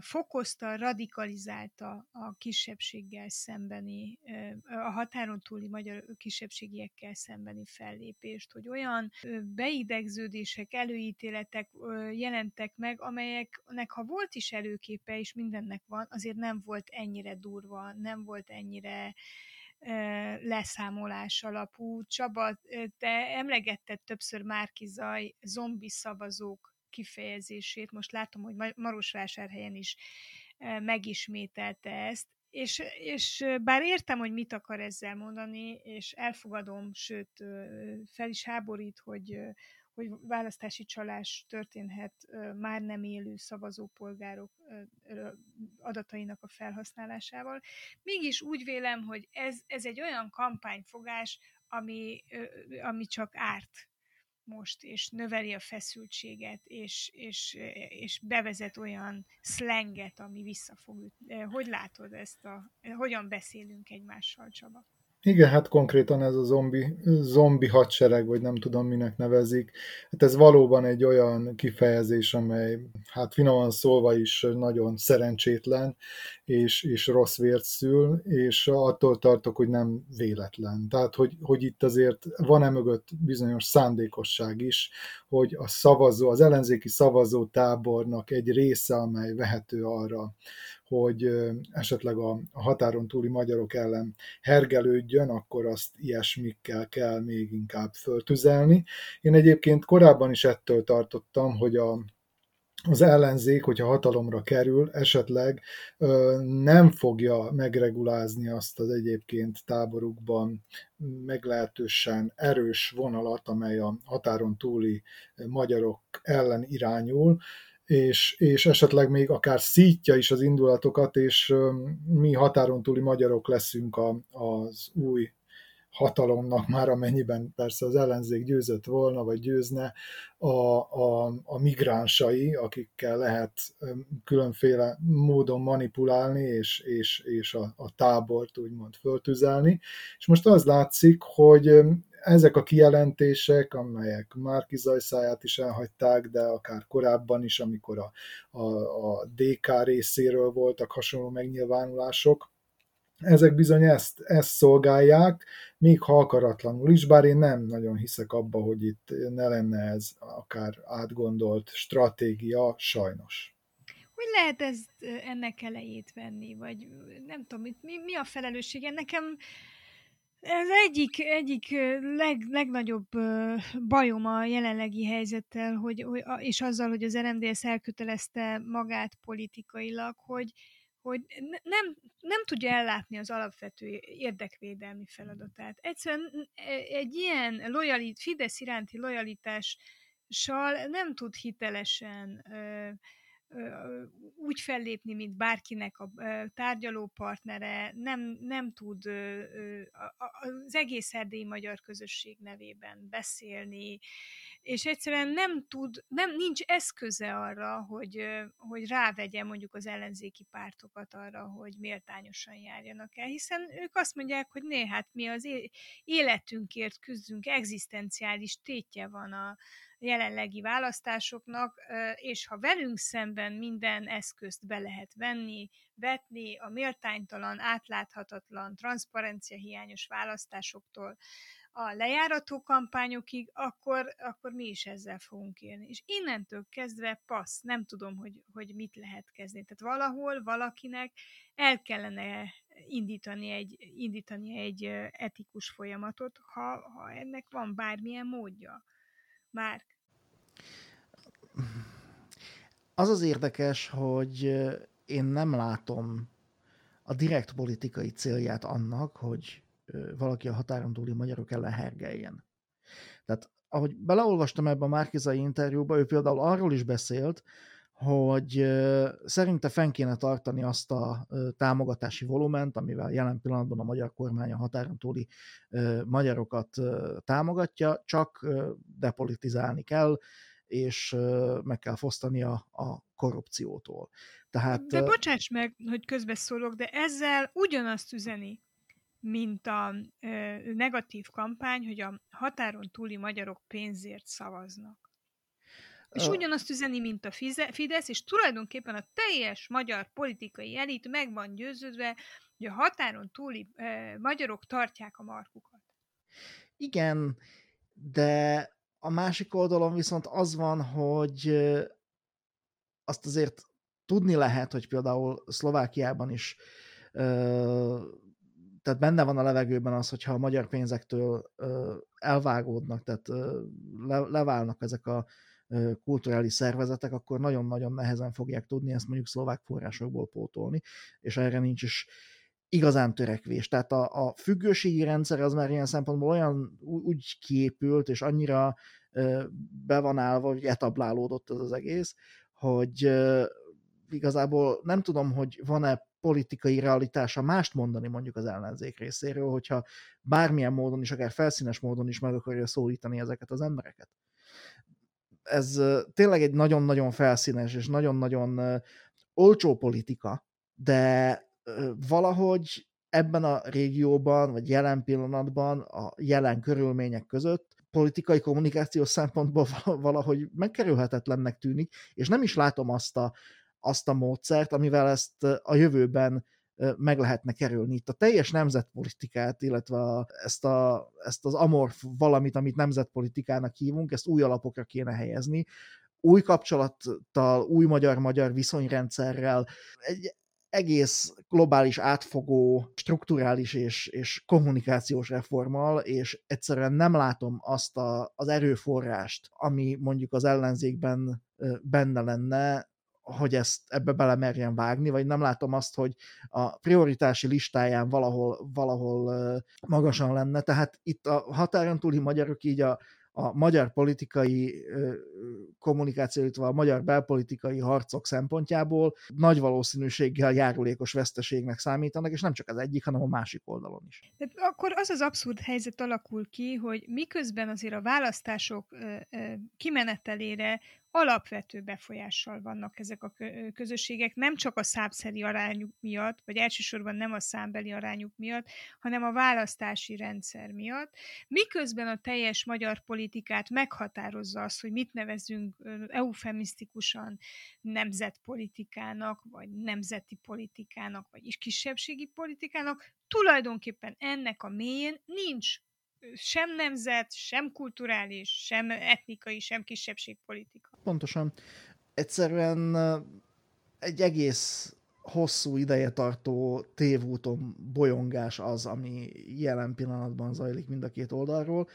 fokozta, radikalizálta a kisebbséggel szembeni, a határon túli magyar kisebbségiekkel szembeni fellépést, hogy olyan beidegződések, előítéletek jelentek meg, amelyeknek ha volt is előképe, és mindennek van, azért nem volt ennyire durva, nem volt ennyire leszámolás alapú. Csaba, te emlegetted többször Márki Zaj zombi szavazók kifejezését. Most látom, hogy Marosvásárhelyen is megismételte ezt, és, és bár értem, hogy mit akar ezzel mondani, és elfogadom, sőt, fel is háborít, hogy, hogy választási csalás történhet már nem élő szavazópolgárok adatainak a felhasználásával. Mégis úgy vélem, hogy ez, ez egy olyan kampányfogás, ami, ami csak árt most, és növeli a feszültséget, és, és, és bevezet olyan szlenget, ami vissza ütni. Hogy látod ezt a, hogyan beszélünk egymással, Csaba? Igen, hát konkrétan ez a zombi, zombi hadsereg, vagy nem tudom minek nevezik. Hát ez valóban egy olyan kifejezés, amely hát finoman szólva is nagyon szerencsétlen, és, és rossz vért szül, és attól tartok, hogy nem véletlen. Tehát, hogy, hogy itt azért van-e mögött bizonyos szándékosság is, hogy a szavazó, az ellenzéki szavazó tábornak egy része, amely vehető arra, hogy esetleg a határon túli magyarok ellen hergelődjön, akkor azt ilyesmikkel kell még inkább föltüzelni. Én egyébként korábban is ettől tartottam, hogy a, az ellenzék, hogyha hatalomra kerül, esetleg nem fogja megregulázni azt az egyébként táborukban meglehetősen erős vonalat, amely a határon túli magyarok ellen irányul, és, és esetleg még akár szítja is az indulatokat, és mi határon túli magyarok leszünk a, az új hatalomnak már amennyiben persze az ellenzék győzött volna, vagy győzne, a, a, a migránsai, akikkel lehet különféle módon manipulálni, és, és, és a, a tábort úgymond föltüzelni. És most az látszik, hogy ezek a kijelentések, amelyek Márki Zajszáját is elhagyták, de akár korábban is, amikor a, a, a DK részéről voltak hasonló megnyilvánulások, ezek bizony ezt, ezt szolgálják, még ha akaratlanul is, bár én nem nagyon hiszek abba, hogy itt ne lenne ez akár átgondolt stratégia, sajnos. Hogy lehet ezt ennek elejét venni, vagy nem tudom, mi, mi a felelőssége? Nekem ez egyik, egyik leg, legnagyobb bajom a jelenlegi helyzettel, hogy, és azzal, hogy az RMDS elkötelezte magát politikailag, hogy, hogy nem, nem tudja ellátni az alapvető érdekvédelmi feladatát. Egyszerűen e, egy ilyen lojalit, Fidesz iránti lojalitással nem tud hitelesen úgy fellépni, mint bárkinek a tárgyalópartnere, nem, nem tud az egész erdélyi magyar közösség nevében beszélni, és egyszerűen nem tud, nem, nincs eszköze arra, hogy, hogy rávegye mondjuk az ellenzéki pártokat arra, hogy méltányosan járjanak el, hiszen ők azt mondják, hogy né, hát mi az életünkért küzdünk, egzisztenciális tétje van a, jelenlegi választásoknak, és ha velünk szemben minden eszközt be lehet venni, vetni a méltánytalan, átláthatatlan, transzparencia hiányos választásoktól a lejárató kampányokig, akkor, akkor mi is ezzel fogunk élni. És innentől kezdve passz, nem tudom, hogy, hogy mit lehet kezdeni. Tehát valahol valakinek el kellene indítani egy, indítani egy etikus folyamatot, ha, ha ennek van bármilyen módja. Már. Az az érdekes, hogy én nem látom a direkt politikai célját annak, hogy valaki a határon túli magyarok ellen hergeljen. Tehát ahogy beleolvastam ebbe a Márkizai interjúba, ő például arról is beszélt, hogy szerinte fenn kéne tartani azt a támogatási volument, amivel jelen pillanatban a magyar kormány a határon túli magyarokat támogatja, csak depolitizálni kell, és meg kell fosztani a, a korrupciótól. Tehát, de bocsáss meg, hogy közbeszólok, de ezzel ugyanazt üzeni, mint a ö, negatív kampány, hogy a határon túli magyarok pénzért szavaznak. És ugyanazt üzeni, mint a Fidesz, és tulajdonképpen a teljes magyar politikai elit meg van győződve, hogy a határon túli ö, magyarok tartják a markukat. Igen, de a másik oldalon viszont az van, hogy azt azért tudni lehet, hogy például Szlovákiában is tehát benne van a levegőben az, hogyha a magyar pénzektől elvágódnak, tehát leválnak ezek a kulturális szervezetek, akkor nagyon-nagyon nehezen fogják tudni ezt mondjuk szlovák forrásokból pótolni, és erre nincs is igazán törekvés. Tehát a, a függőségi rendszer az már ilyen szempontból olyan úgy kiépült, és annyira be van állva, hogy etablálódott ez az egész, hogy igazából nem tudom, hogy van-e politikai realitása mást mondani mondjuk az ellenzék részéről, hogyha bármilyen módon is, akár felszínes módon is meg akarja szólítani ezeket az embereket. Ez tényleg egy nagyon-nagyon felszínes és nagyon-nagyon olcsó politika, de valahogy ebben a régióban, vagy jelen pillanatban, a jelen körülmények között politikai kommunikációs szempontból valahogy megkerülhetetlennek tűnik, és nem is látom azt a, azt a módszert, amivel ezt a jövőben meg lehetne kerülni. Itt a teljes nemzetpolitikát, illetve a, ezt, a, ezt az amorf valamit, amit nemzetpolitikának hívunk, ezt új alapokra kéne helyezni, új kapcsolattal, új magyar-magyar viszonyrendszerrel, egy egész globális átfogó, strukturális és, és kommunikációs reformmal, és egyszerűen nem látom azt a, az erőforrást, ami mondjuk az ellenzékben benne lenne, hogy ezt ebbe belemerjen vágni, vagy nem látom azt, hogy a prioritási listáján valahol, valahol magasan lenne. Tehát itt a határon túli magyarok így a, a magyar politikai kommunikáció, illetve a magyar belpolitikai harcok szempontjából nagy valószínűséggel járulékos veszteségnek számítanak, és nem csak az egyik, hanem a másik oldalon is. De akkor az az abszurd helyzet alakul ki, hogy miközben azért a választások kimenetelére alapvető befolyással vannak ezek a közösségek, nem csak a számszeri arányuk miatt, vagy elsősorban nem a számbeli arányuk miatt, hanem a választási rendszer miatt, miközben a teljes magyar politikát meghatározza az, hogy mit nevezünk eufemisztikusan nemzetpolitikának, vagy nemzeti politikának, vagy kisebbségi politikának, tulajdonképpen ennek a mélyén nincs sem nemzet, sem kulturális, sem etnikai, sem kisebbségpolitika. Pontosan. Egyszerűen egy egész hosszú ideje tartó tévúton bolyongás az, ami jelen pillanatban zajlik mind a két oldalról.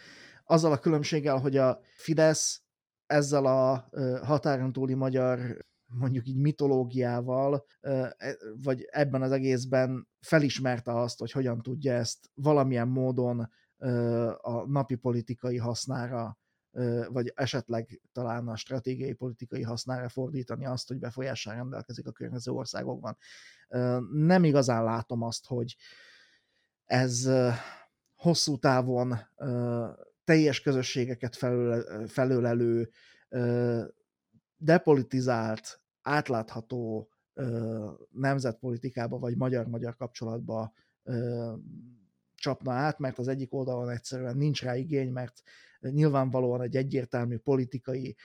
Azzal a különbséggel, hogy a Fidesz ezzel a határon túli magyar mondjuk így mitológiával, e, vagy ebben az egészben felismerte azt, hogy hogyan tudja ezt valamilyen módon a napi politikai hasznára, vagy esetleg talán a stratégiai politikai hasznára fordítani azt, hogy befolyással rendelkezik a környező országokban. Nem igazán látom azt, hogy ez hosszú távon teljes közösségeket felölelő, depolitizált, átlátható nemzetpolitikába vagy magyar-magyar kapcsolatba csapna át, mert az egyik oldalon egyszerűen nincs rá igény, mert nyilvánvalóan egy egyértelmű politikai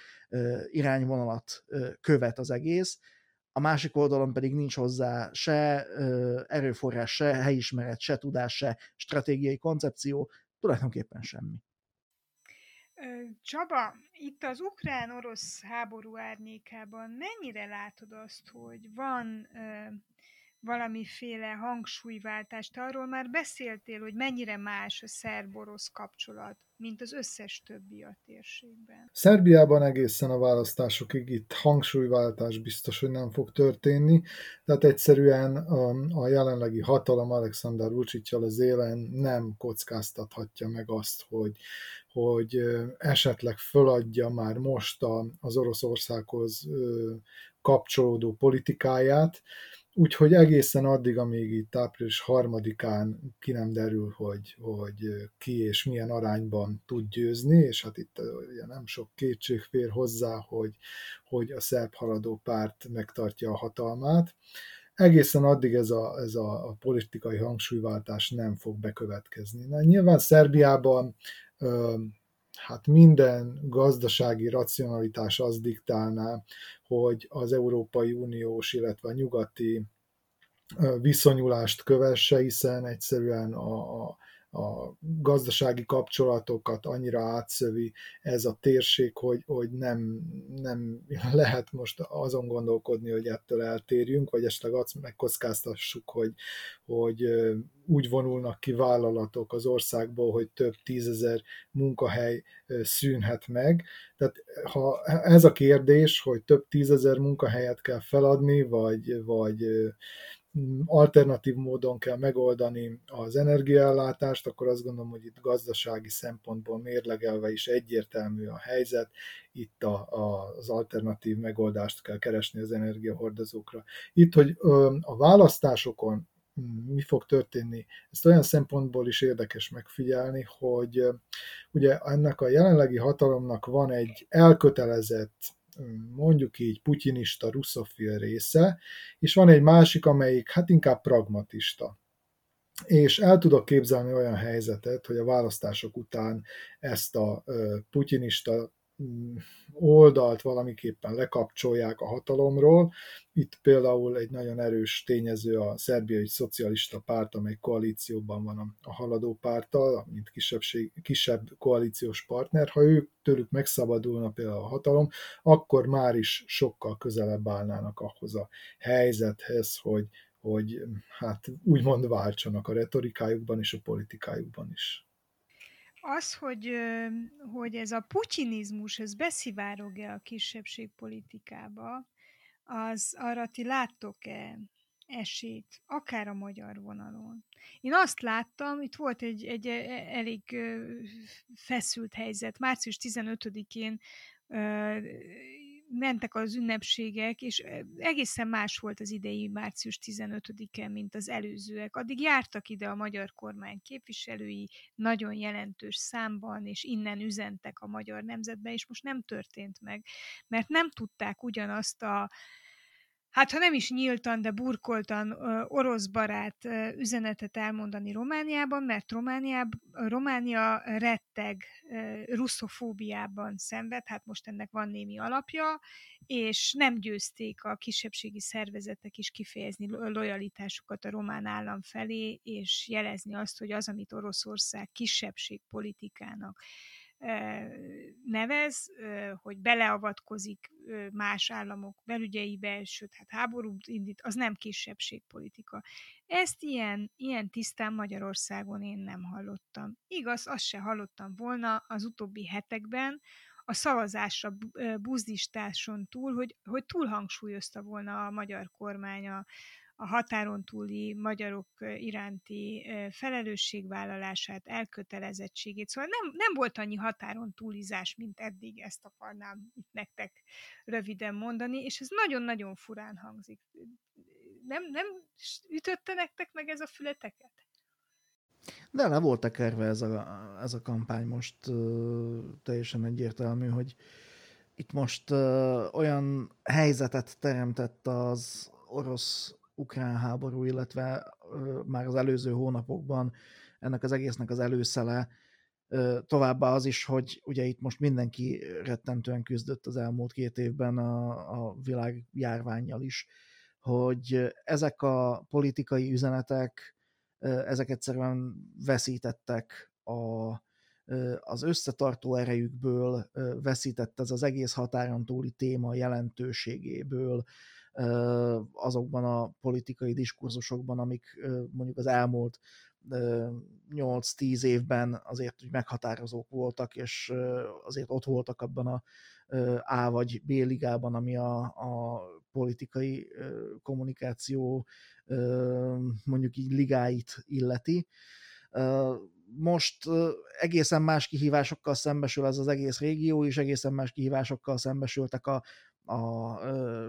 irányvonalat követ az egész, a másik oldalon pedig nincs hozzá se erőforrás, se helyismeret, se tudás, se stratégiai koncepció, tulajdonképpen semmi. Csaba, itt az ukrán-orosz háború árnyékában mennyire látod azt, hogy van valamiféle hangsúlyváltást. Arról már beszéltél, hogy mennyire más a szerb-orosz kapcsolat, mint az összes többi a térségben. Szerbiában egészen a választásokig itt hangsúlyváltás biztos, hogy nem fog történni, tehát egyszerűen a, a jelenlegi hatalom Alexander Vucicjal az élen nem kockáztathatja meg azt, hogy, hogy esetleg föladja már most az Oroszországhoz kapcsolódó politikáját, Úgyhogy egészen addig, amíg itt április harmadikán ki nem derül, hogy, hogy ki és milyen arányban tud győzni, és hát itt ugye nem sok kétség fér hozzá, hogy, hogy a szerb haladó párt megtartja a hatalmát. Egészen addig ez a, ez a, politikai hangsúlyváltás nem fog bekövetkezni. Na, nyilván Szerbiában hát minden gazdasági racionalitás az diktálná, hogy az Európai Uniós, illetve a nyugati viszonyulást kövesse, hiszen egyszerűen a, a, a gazdasági kapcsolatokat annyira átszövi ez a térség, hogy, hogy nem, nem lehet most azon gondolkodni, hogy ettől eltérjünk, vagy esetleg azt megkockáztassuk, hogy, hogy úgy vonulnak ki vállalatok az országból, hogy több tízezer munkahely szűnhet meg. Tehát ha ez a kérdés, hogy több tízezer munkahelyet kell feladni, vagy, vagy alternatív módon kell megoldani az energiaellátást, akkor azt gondolom, hogy itt gazdasági szempontból mérlegelve is egyértelmű a helyzet, itt a, a, az alternatív megoldást kell keresni az energiahordozókra. Itt, hogy a választásokon mi fog történni, ezt olyan szempontból is érdekes megfigyelni, hogy ugye ennek a jelenlegi hatalomnak van egy elkötelezett mondjuk így putyinista, russzofil része, és van egy másik, amelyik hát inkább pragmatista. És el tudok képzelni olyan helyzetet, hogy a választások után ezt a putyinista oldalt valamiképpen lekapcsolják a hatalomról. Itt például egy nagyon erős tényező a szerbiai szocialista párt, amely koalícióban van a haladó párttal, mint kisebbség, kisebb koalíciós partner. Ha ők tőlük megszabadulna például a hatalom, akkor már is sokkal közelebb állnának ahhoz a helyzethez, hogy, hogy hát úgymond váltsanak a retorikájukban és a politikájukban is. Az, hogy, hogy ez a putinizmus, ez beszivárog-e a kisebbségpolitikába, az arra ti láttok-e esélyt, akár a magyar vonalon. Én azt láttam, itt volt egy, egy e, elég feszült helyzet. Március 15-én mentek az ünnepségek, és egészen más volt az idei március 15-e, mint az előzőek. Addig jártak ide a magyar kormány képviselői nagyon jelentős számban, és innen üzentek a magyar nemzetbe, és most nem történt meg, mert nem tudták ugyanazt a hát ha nem is nyíltan, de burkoltan orosz barát üzenetet elmondani Romániában, mert Romániában, Románia retteg russzofóbiában szenved, hát most ennek van némi alapja, és nem győzték a kisebbségi szervezetek is kifejezni lojalitásukat a román állam felé, és jelezni azt, hogy az, amit Oroszország kisebbségpolitikának nevez, hogy beleavatkozik más államok belügyeibe, sőt, hát háborút indít, az nem kisebbségpolitika. Ezt ilyen, ilyen tisztán Magyarországon én nem hallottam. Igaz, azt se hallottam volna az utóbbi hetekben, a szavazásra buzdistáson túl, hogy, hogy túlhangsúlyozta volna a magyar kormány a, a határon túli magyarok iránti felelősségvállalását, elkötelezettségét. Szóval nem, nem volt annyi határon túlizás, mint eddig, ezt akarnám itt nektek röviden mondani, és ez nagyon-nagyon furán hangzik. Nem, nem ütötte nektek meg ez a fületeket? De le volt tekerve ez a, ez a kampány most teljesen egyértelmű, hogy itt most olyan helyzetet teremtett az orosz ukrán háború, illetve már az előző hónapokban ennek az egésznek az előszele, továbbá az is, hogy ugye itt most mindenki rettentően küzdött az elmúlt két évben a, a világ járványjal is, hogy ezek a politikai üzenetek, ezek egyszerűen veszítettek a, az összetartó erejükből veszített ez az egész határon túli téma jelentőségéből, azokban a politikai diskurzusokban, amik mondjuk az elmúlt 8-10 évben azért hogy meghatározók voltak, és azért ott voltak abban a A vagy B ligában, ami a, a politikai kommunikáció mondjuk így ligáit illeti. Most egészen más kihívásokkal szembesül ez az egész régió, és egészen más kihívásokkal szembesültek a, a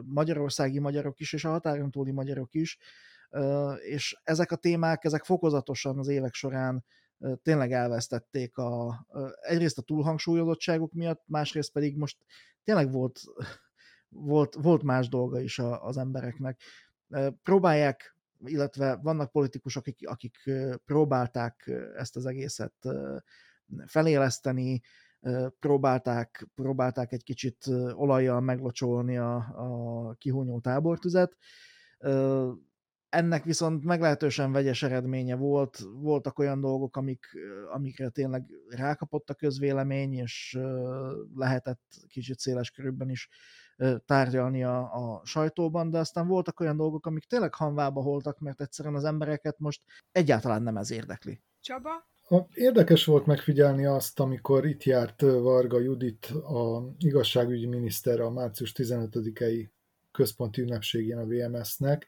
magyarországi magyarok is, és a határon túli magyarok is, és ezek a témák, ezek fokozatosan az évek során tényleg elvesztették a, egyrészt a túlhangsúlyozottságuk miatt, másrészt pedig most tényleg volt, volt, volt más dolga is az embereknek. Próbálják, illetve vannak politikusok, akik, akik próbálták ezt az egészet feléleszteni, próbálták, próbálták egy kicsit olajjal meglocsolni a, a kihúnyó tábortüzet, ennek viszont meglehetősen vegyes eredménye volt. Voltak olyan dolgok, amik, amikre tényleg rákapott a közvélemény, és lehetett kicsit széles körülben is tárgyalni a, a sajtóban, de aztán voltak olyan dolgok, amik tényleg hanvába voltak, mert egyszerűen az embereket most egyáltalán nem ez érdekli. Csaba? Érdekes volt megfigyelni azt, amikor itt járt Varga Judit, a igazságügyi miniszter a március 15-i központi ünnepségén a VMS-nek,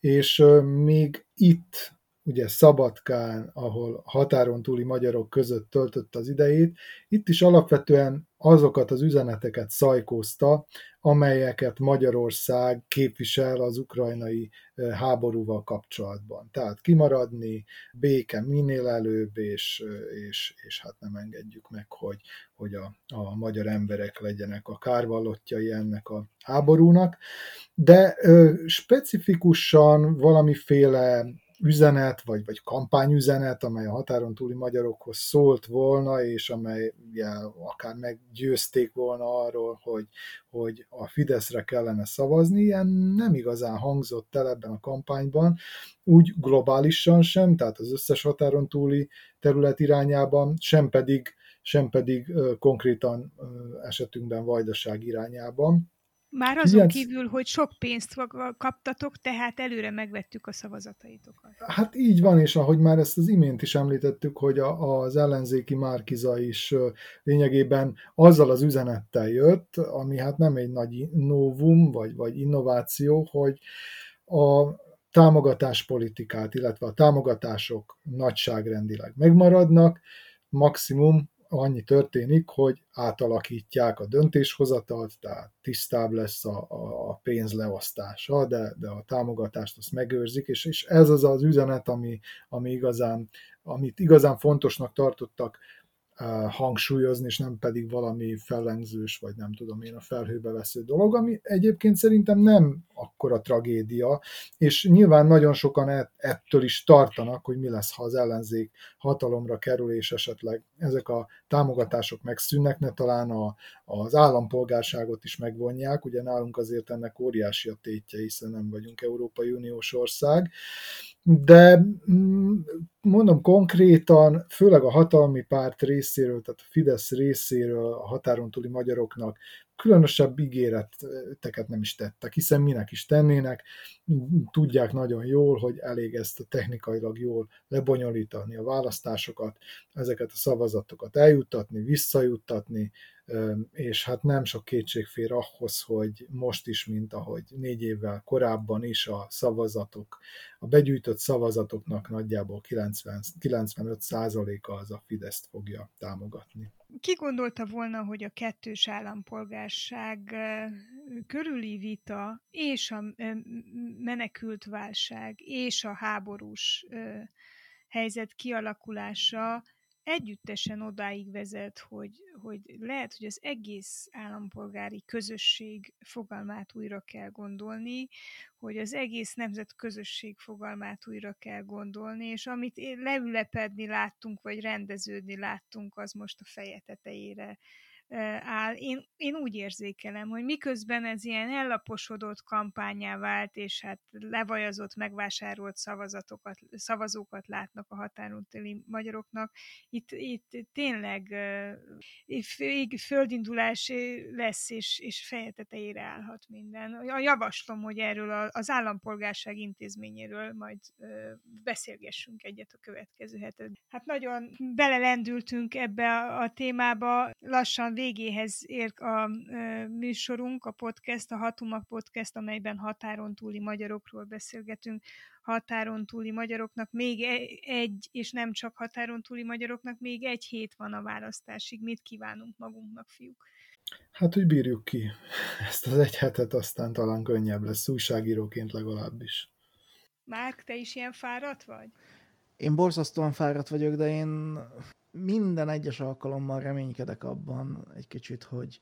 és még itt ugye Szabadkán, ahol határon túli magyarok között töltött az idejét, itt is alapvetően azokat az üzeneteket szajkózta, amelyeket Magyarország képvisel az ukrajnai háborúval kapcsolatban. Tehát kimaradni, béke minél előbb, és, és, és hát nem engedjük meg, hogy, hogy a, a magyar emberek legyenek a kárvallottjai ennek a háborúnak. De ö, specifikusan valamiféle üzenet, vagy, vagy kampányüzenet, amely a határon túli magyarokhoz szólt volna, és amely ugye, akár meggyőzték volna arról, hogy, hogy a Fideszre kellene szavazni, ilyen nem igazán hangzott el ebben a kampányban, úgy globálisan sem, tehát az összes határon túli terület irányában, sem pedig, sem pedig konkrétan esetünkben Vajdaság irányában. Már azon Ilyen... kívül, hogy sok pénzt kaptatok, tehát előre megvettük a szavazataitokat. Hát így van, és ahogy már ezt az imént is említettük, hogy a, az ellenzéki Márkiza is lényegében azzal az üzenettel jött, ami hát nem egy nagy novum, vagy, vagy innováció, hogy a támogatáspolitikát, illetve a támogatások nagyságrendileg megmaradnak, maximum annyi történik, hogy átalakítják a döntéshozatalt, tehát tisztább lesz a, a, pénz leosztása, de, de a támogatást azt megőrzik, és, és ez az az üzenet, ami, ami igazán, amit igazán fontosnak tartottak hangsúlyozni, és nem pedig valami fellengzős, vagy nem tudom én, a felhőbe vesző dolog, ami egyébként szerintem nem akkora tragédia, és nyilván nagyon sokan ettől is tartanak, hogy mi lesz, ha az ellenzék hatalomra kerül, és esetleg ezek a támogatások megszűnnek, ne talán a, az állampolgárságot is megvonják, ugye nálunk azért ennek óriási a tétje, hiszen nem vagyunk Európai Uniós ország, de mm, mondom konkrétan, főleg a hatalmi párt részéről, tehát a Fidesz részéről a határon túli magyaroknak különösebb ígéreteket nem is tettek, hiszen minek is tennének, tudják nagyon jól, hogy elég ezt technikailag jól lebonyolítani a választásokat, ezeket a szavazatokat eljuttatni, visszajuttatni, és hát nem sok kétség fér ahhoz, hogy most is, mint ahogy négy évvel korábban is a szavazatok, a begyűjtött szavazatoknak nagyjából 90, 95%-a az a Fideszt fogja támogatni. Ki gondolta volna, hogy a kettős állampolgárság körüli vita és a menekült válság és a háborús helyzet kialakulása együttesen odáig vezet, hogy, hogy lehet, hogy az egész állampolgári közösség fogalmát újra kell gondolni, hogy az egész nemzet közösség fogalmát újra kell gondolni, és amit leülepedni láttunk, vagy rendeződni láttunk, az most a feje tetejére áll. Én, én úgy érzékelem, hogy miközben ez ilyen ellaposodott kampányá vált, és hát levajazott, megvásárolt szavazatokat, szavazókat látnak a határon téli magyaroknak, itt, itt tényleg földindulás lesz, és, és feje tetejére állhat minden. A javaslom, hogy erről az állampolgárság intézményéről majd beszélgessünk egyet a következő hetet. Hát nagyon belelendültünk ebbe a, témába, lassan végéhez ér a műsorunk, a podcast, a Hatuma Podcast, amelyben határon túli magyarokról beszélgetünk. Határon túli magyaroknak még e, egy, és nem csak határon túli magyaroknak, még egy hét van a választásig. Mit kívánunk magunknak, fiúk? Hát, hogy bírjuk ki ezt az egy hetet, aztán talán könnyebb lesz, újságíróként legalábbis. Márk, te is ilyen fáradt vagy? Én borzasztóan fáradt vagyok, de én minden egyes alkalommal reménykedek abban egy kicsit, hogy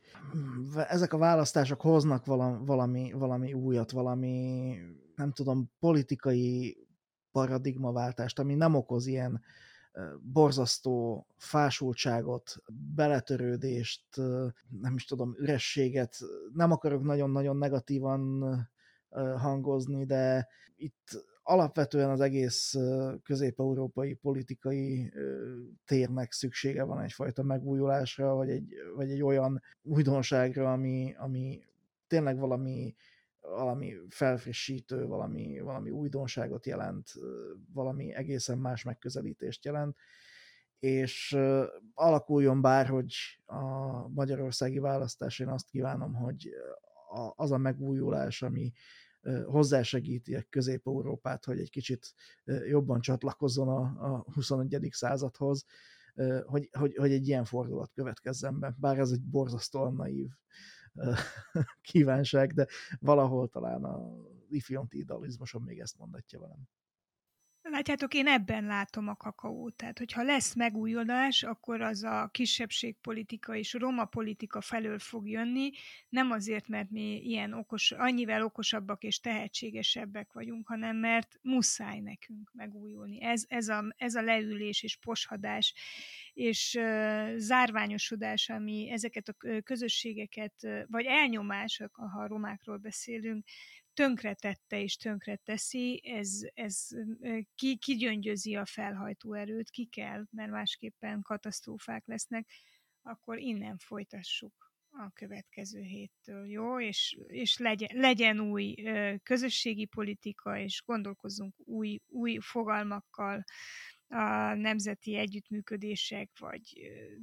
ezek a választások hoznak valami, valami, újat, valami, nem tudom, politikai paradigmaváltást, ami nem okoz ilyen borzasztó fásultságot, beletörődést, nem is tudom, ürességet. Nem akarok nagyon-nagyon negatívan hangozni, de itt alapvetően az egész közép-európai politikai térnek szüksége van egyfajta megújulásra, vagy egy, vagy egy olyan újdonságra, ami, ami tényleg valami, valami felfrissítő, valami, valami újdonságot jelent, valami egészen más megközelítést jelent, és alakuljon bárhogy a magyarországi választás, én azt kívánom, hogy az a megújulás, ami, hozzásegíti Közép-Európát, hogy egy kicsit jobban csatlakozzon a, a 21. századhoz, hogy, hogy, hogy egy ilyen fordulat következzen be. Bár ez egy borzasztóan naív kívánság, de valahol talán a ifjonti idealizmusom még ezt mondatja velem. Látjátok, én ebben látom a kakaót. Tehát, hogyha lesz megújulás, akkor az a kisebbségpolitika és roma politika felől fog jönni, nem azért, mert mi ilyen okos, annyivel okosabbak és tehetségesebbek vagyunk, hanem mert muszáj nekünk megújulni. Ez, ez, a, ez a leülés és poshadás és zárványosodás, ami ezeket a közösségeket, vagy elnyomás, ha a romákról beszélünk, tönkretette és tönkreteszi, ez, ez ki, kigyöngyözi a felhajtó erőt, ki kell, mert másképpen katasztrófák lesznek, akkor innen folytassuk a következő héttől, jó? És, és legyen, legyen új közösségi politika, és gondolkozzunk új, új fogalmakkal, a nemzeti együttműködések vagy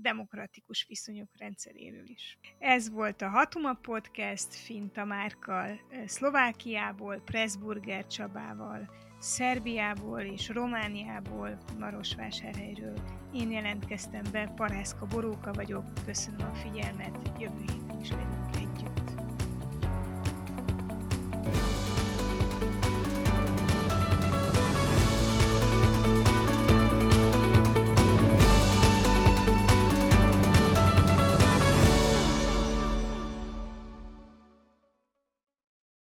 demokratikus viszonyok rendszeréről is. Ez volt a Hatuma Podcast Finta Márkkal, Szlovákiából, Pressburger Csabával, Szerbiából és Romániából, Marosvásárhelyről. Én jelentkeztem be, Parászka Boróka vagyok, köszönöm a figyelmet, jövő héten is velünk